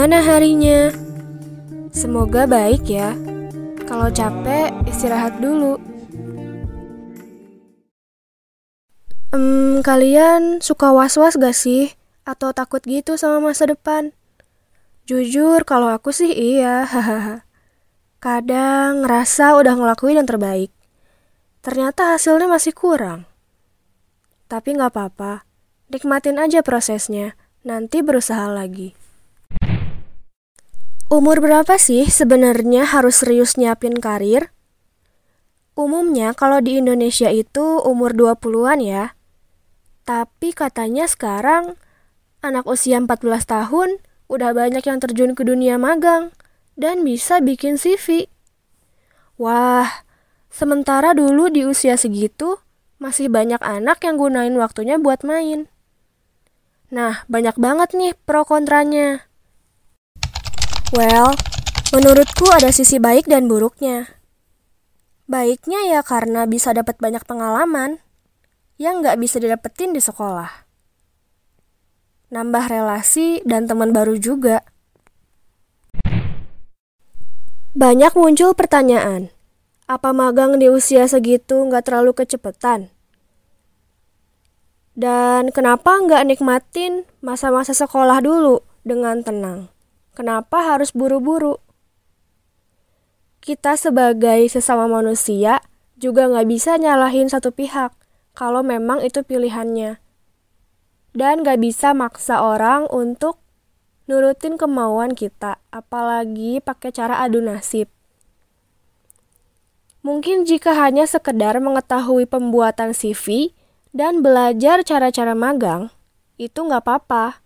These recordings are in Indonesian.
Gimana harinya? Semoga baik ya. Kalau capek, istirahat dulu. Hmm, kalian suka was-was gak sih? Atau takut gitu sama masa depan? Jujur, kalau aku sih iya, hahaha. Kadang ngerasa udah ngelakuin yang terbaik. Ternyata hasilnya masih kurang. Tapi nggak apa-apa, nikmatin aja prosesnya, nanti berusaha lagi. Umur berapa sih sebenarnya harus serius nyiapin karir? Umumnya kalau di Indonesia itu umur 20-an ya. Tapi katanya sekarang anak usia 14 tahun udah banyak yang terjun ke dunia magang dan bisa bikin CV. Wah, sementara dulu di usia segitu masih banyak anak yang gunain waktunya buat main. Nah, banyak banget nih pro kontranya. Well, menurutku ada sisi baik dan buruknya. Baiknya ya karena bisa dapat banyak pengalaman yang nggak bisa didapetin di sekolah. Nambah relasi dan teman baru juga. Banyak muncul pertanyaan, apa magang di usia segitu nggak terlalu kecepetan? Dan kenapa nggak nikmatin masa-masa sekolah dulu dengan tenang? Kenapa harus buru-buru? Kita sebagai sesama manusia juga nggak bisa nyalahin satu pihak kalau memang itu pilihannya. Dan nggak bisa maksa orang untuk nurutin kemauan kita, apalagi pakai cara adu nasib. Mungkin jika hanya sekedar mengetahui pembuatan CV dan belajar cara-cara magang, itu nggak apa-apa.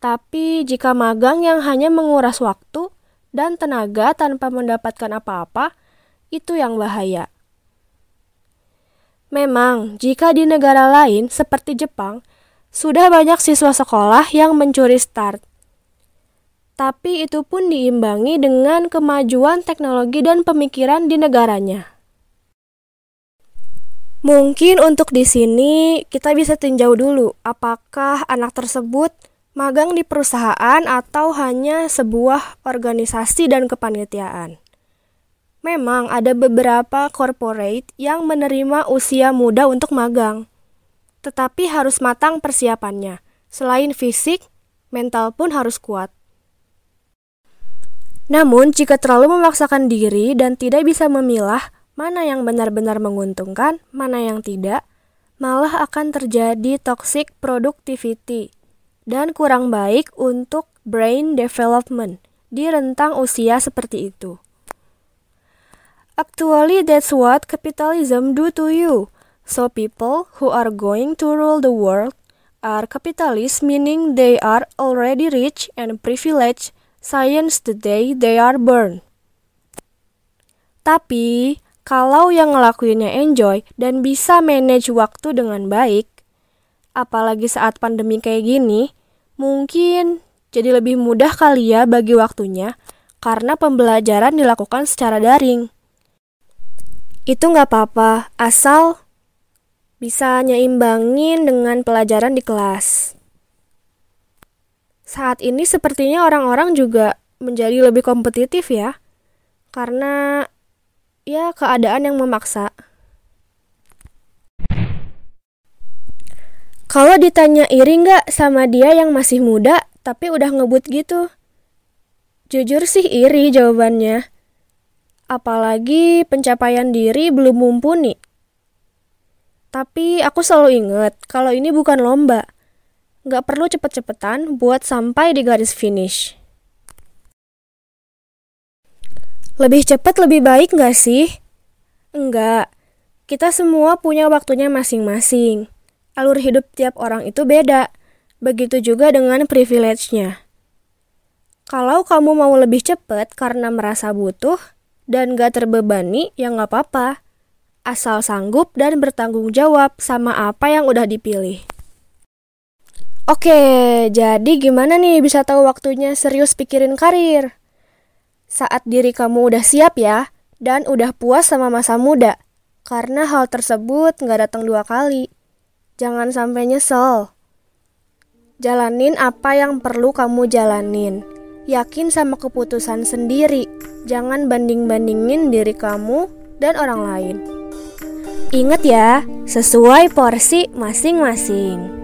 Tapi jika magang yang hanya menguras waktu dan tenaga tanpa mendapatkan apa-apa, itu yang bahaya. Memang, jika di negara lain seperti Jepang, sudah banyak siswa sekolah yang mencuri start. Tapi itu pun diimbangi dengan kemajuan teknologi dan pemikiran di negaranya. Mungkin untuk di sini kita bisa tinjau dulu apakah anak tersebut magang di perusahaan atau hanya sebuah organisasi dan kepanitiaan. Memang ada beberapa corporate yang menerima usia muda untuk magang. Tetapi harus matang persiapannya. Selain fisik, mental pun harus kuat. Namun, jika terlalu memaksakan diri dan tidak bisa memilah mana yang benar-benar menguntungkan, mana yang tidak, malah akan terjadi toxic productivity dan kurang baik untuk brain development di rentang usia seperti itu. Actually, that's what capitalism do to you. So people who are going to rule the world are capitalists meaning they are already rich and privileged science the day they are born. Tapi, kalau yang ngelakuinnya enjoy dan bisa manage waktu dengan baik, apalagi saat pandemi kayak gini, Mungkin jadi lebih mudah kali ya bagi waktunya karena pembelajaran dilakukan secara daring. Itu nggak apa-apa, asal bisa nyeimbangin dengan pelajaran di kelas. Saat ini sepertinya orang-orang juga menjadi lebih kompetitif ya, karena ya keadaan yang memaksa. Kalau ditanya iri nggak sama dia yang masih muda tapi udah ngebut gitu? Jujur sih iri jawabannya. Apalagi pencapaian diri belum mumpuni. Tapi aku selalu inget kalau ini bukan lomba. Nggak perlu cepet-cepetan buat sampai di garis finish. Lebih cepat lebih baik nggak sih? Enggak. Kita semua punya waktunya masing-masing alur hidup tiap orang itu beda. Begitu juga dengan privilege-nya. Kalau kamu mau lebih cepat karena merasa butuh dan gak terbebani, ya gak apa-apa. Asal sanggup dan bertanggung jawab sama apa yang udah dipilih. Oke, jadi gimana nih bisa tahu waktunya serius pikirin karir? Saat diri kamu udah siap ya, dan udah puas sama masa muda. Karena hal tersebut gak datang dua kali. Jangan sampai nyesel. Jalanin apa yang perlu kamu jalanin. Yakin sama keputusan sendiri. Jangan banding-bandingin diri kamu dan orang lain. Ingat ya, sesuai porsi masing-masing.